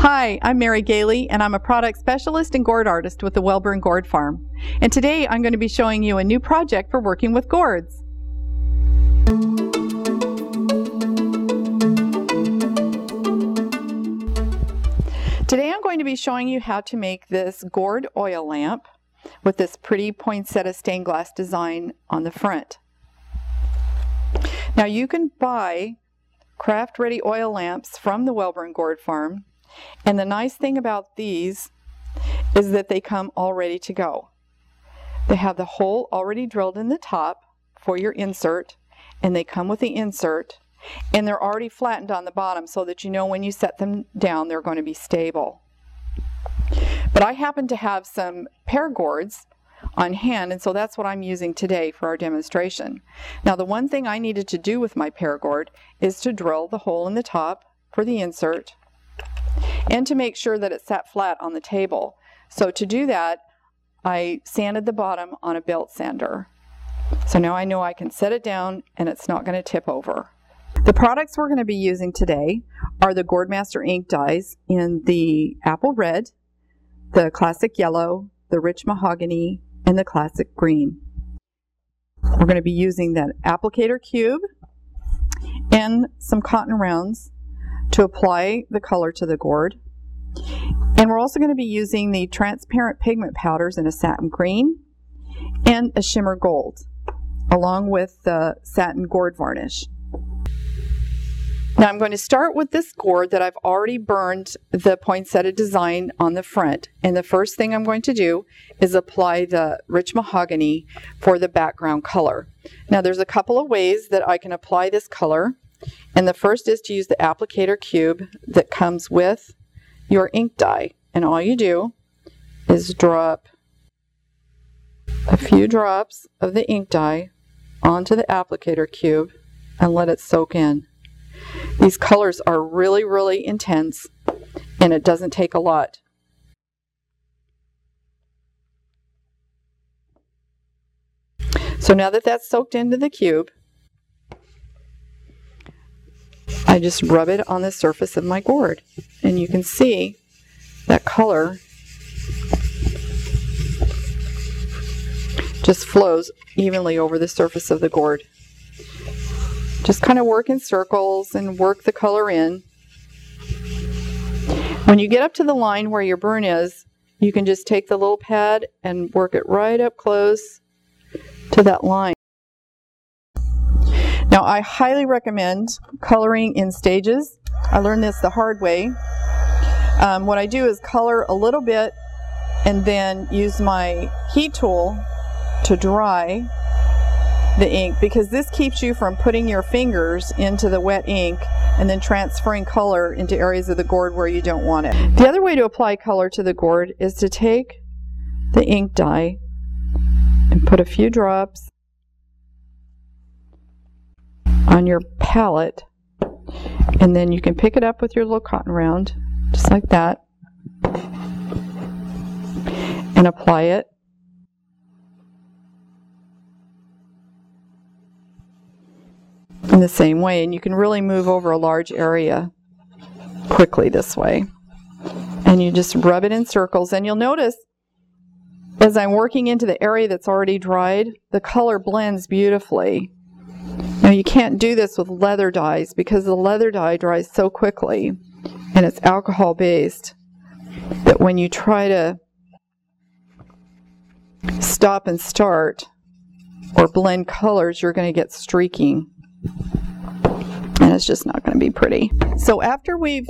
Hi, I'm Mary Gailey, and I'm a product specialist and gourd artist with the Welburn Gourd Farm. And today I'm going to be showing you a new project for working with gourds. Today I'm going to be showing you how to make this gourd oil lamp with this pretty poinsettia stained glass design on the front. Now you can buy craft ready oil lamps from the Welburn Gourd Farm and the nice thing about these is that they come all ready to go. They have the hole already drilled in the top for your insert, and they come with the insert, and they're already flattened on the bottom so that you know when you set them down they're going to be stable. But I happen to have some pear gourds on hand, and so that's what I'm using today for our demonstration. Now, the one thing I needed to do with my pear gourd is to drill the hole in the top for the insert, and to make sure that it sat flat on the table. So to do that, I sanded the bottom on a belt sander. So now I know I can set it down and it's not going to tip over. The products we're going to be using today are the Gourdmaster ink dyes in the apple red, the classic yellow, the rich mahogany, and the classic green. We're going to be using that applicator cube and some cotton rounds to apply the color to the gourd. And we're also going to be using the transparent pigment powders in a satin green and a shimmer gold, along with the satin gourd varnish. Now I'm going to start with this gourd that I've already burned the poinsettia design on the front. And the first thing I'm going to do is apply the rich mahogany for the background color. Now there's a couple of ways that I can apply this color. And the first is to use the applicator cube that comes with your ink dye. And all you do is drop a few drops of the ink dye onto the applicator cube and let it soak in. These colors are really, really intense and it doesn't take a lot. So now that that's soaked into the cube, I just rub it on the surface of my gourd. And you can see that color just flows evenly over the surface of the gourd. Just kind of work in circles and work the color in. When you get up to the line where your burn is, you can just take the little pad and work it right up close to that line. Now, I highly recommend coloring in stages. I learned this the hard way. Um, what I do is color a little bit and then use my heat tool to dry the ink because this keeps you from putting your fingers into the wet ink and then transferring color into areas of the gourd where you don't want it. The other way to apply color to the gourd is to take the ink dye and put a few drops on your palette and then you can pick it up with your little cotton round just like that and apply it. In the same way and you can really move over a large area quickly this way. And you just rub it in circles and you'll notice as I'm working into the area that's already dried the color blends beautifully now you can't do this with leather dyes because the leather dye dries so quickly and it's alcohol based that when you try to stop and start or blend colors you're going to get streaking and it's just not going to be pretty. So after we've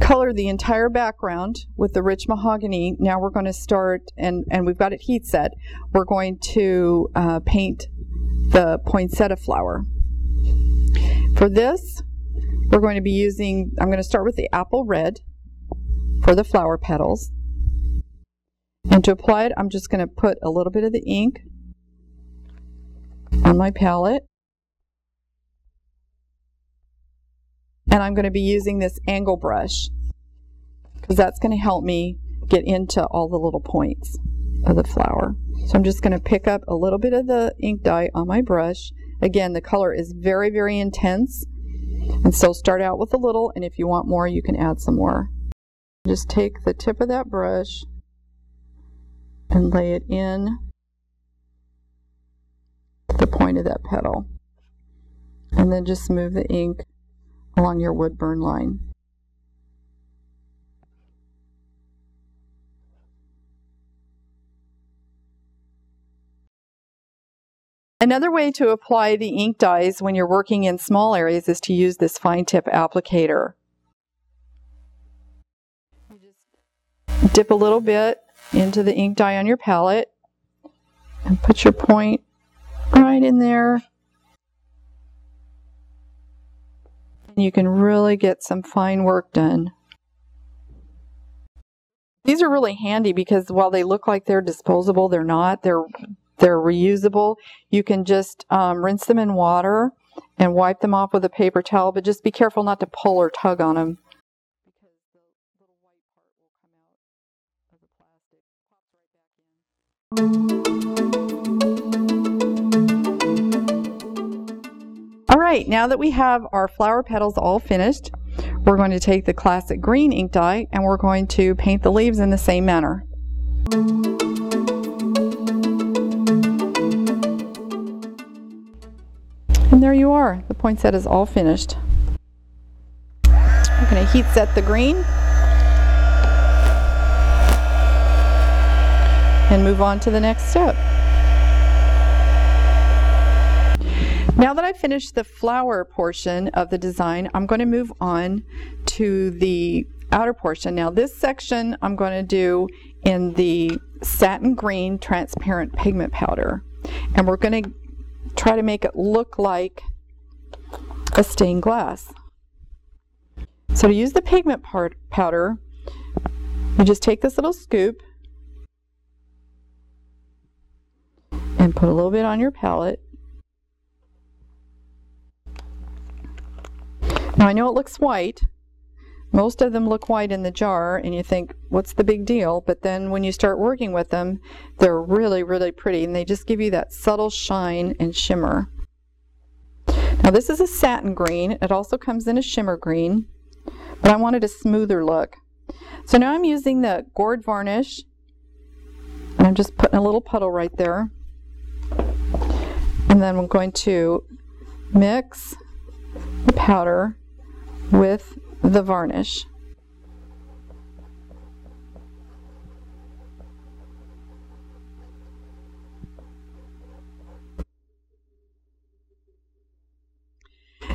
colored the entire background with the rich mahogany, now we're going to start, and, and we've got it heat set, we're going to uh, paint the poinsettia flower. For this, we're going to be using, I'm going to start with the apple red for the flower petals. And to apply it, I'm just going to put a little bit of the ink on my palette. And I'm going to be using this angle brush because that's going to help me get into all the little points of the flower. So I'm just going to pick up a little bit of the ink dye on my brush. Again, the color is very, very intense. And so start out with a little, and if you want more, you can add some more. Just take the tip of that brush and lay it in the point of that petal. And then just move the ink along your wood burn line. Another way to apply the ink dyes when you're working in small areas is to use this fine tip applicator. You just dip a little bit into the ink dye on your palette and put your point right in there. And you can really get some fine work done. These are really handy because while they look like they're disposable, they're not. They're they're reusable. You can just um, rinse them in water and wipe them off with a paper towel, but just be careful not to pull or tug on them. All right, now that we have our flower petals all finished, we're going to take the classic green ink dye and we're going to paint the leaves in the same manner. There you are. The poinsettia is all finished. I'm going to heat set the green. And move on to the next step. Now that I've finished the flower portion of the design, I'm going to move on to the outer portion. Now this section I'm going to do in the satin green transparent pigment powder. And we're going to try to make it look like a stained glass. So to use the pigment part, powder, you just take this little scoop and put a little bit on your palette. Now I know it looks white. Most of them look white in the jar and you think, what's the big deal? But then when you start working with them, they're really, really pretty and they just give you that subtle shine and shimmer. Now this is a satin green. It also comes in a shimmer green, but I wanted a smoother look. So now I'm using the gourd varnish and I'm just putting a little puddle right there. And then I'm going to mix the powder with the varnish.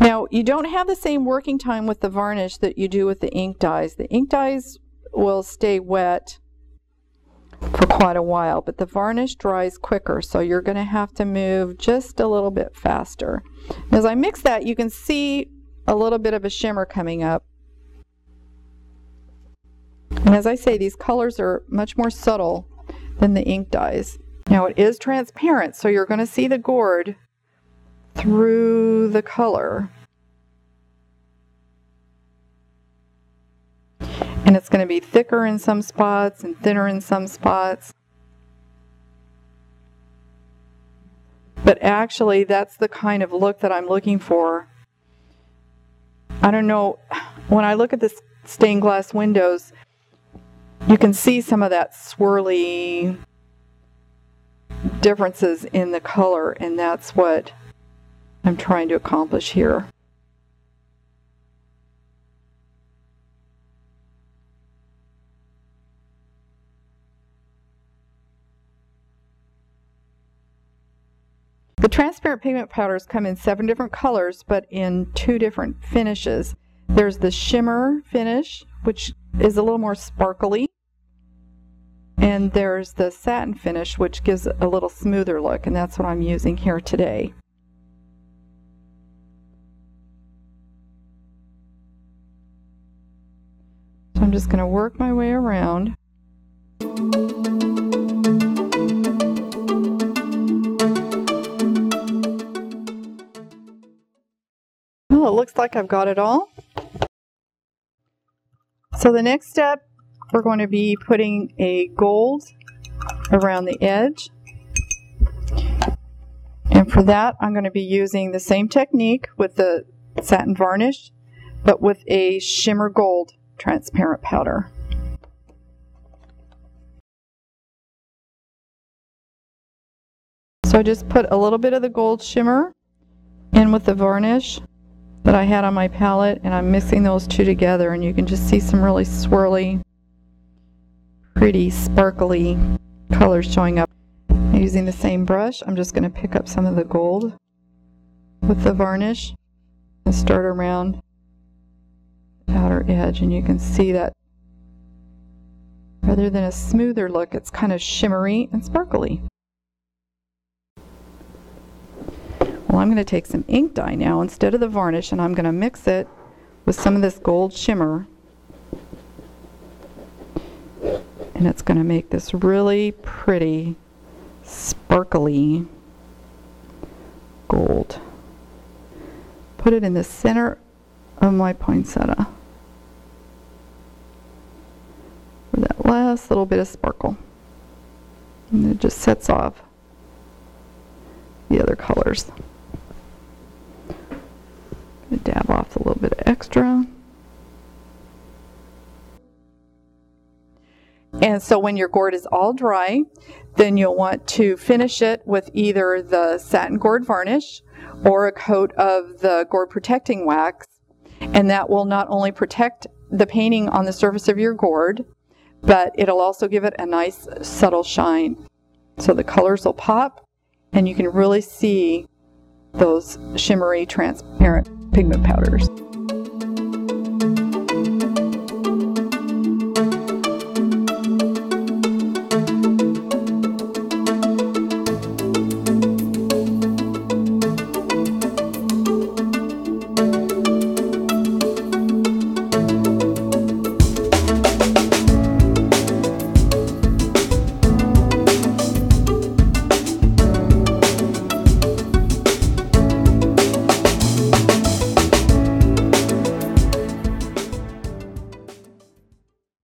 Now, you don't have the same working time with the varnish that you do with the ink dyes. The ink dyes will stay wet for quite a while, but the varnish dries quicker, so you're going to have to move just a little bit faster. As I mix that, you can see a little bit of a shimmer coming up. And as I say, these colors are much more subtle than the ink dyes. Now it is transparent, so you're going to see the gourd through the color. And it's going to be thicker in some spots and thinner in some spots. But actually, that's the kind of look that I'm looking for. I don't know, when I look at the stained glass windows, you can see some of that swirly differences in the color, and that's what I'm trying to accomplish here. The transparent pigment powders come in seven different colors, but in two different finishes. There's the shimmer finish, which is a little more sparkly. And there's the satin finish, which gives a little smoother look, and that's what I'm using here today. So I'm just going to work my way around. Well, it looks like I've got it all. So the next step, we're going to be putting a gold around the edge. And for that, I'm going to be using the same technique with the satin varnish, but with a shimmer gold transparent powder. So I just put a little bit of the gold shimmer in with the varnish that I had on my palette and I'm mixing those two together and you can just see some really swirly, pretty sparkly colors showing up. Using the same brush, I'm just going to pick up some of the gold with the varnish and start around the outer edge and you can see that rather than a smoother look, it's kind of shimmery and sparkly. Well, I'm going to take some ink dye now instead of the varnish and I'm going to mix it with some of this gold shimmer. And it's going to make this really pretty, sparkly gold. Put it in the center of my poinsettia. For that last little bit of sparkle. And it just sets off the other colors dab off a little bit of extra. And so when your gourd is all dry, then you'll want to finish it with either the satin gourd varnish or a coat of the gourd protecting wax. And that will not only protect the painting on the surface of your gourd, but it'll also give it a nice subtle shine. So the colors will pop and you can really see those shimmery transparent pigment powders.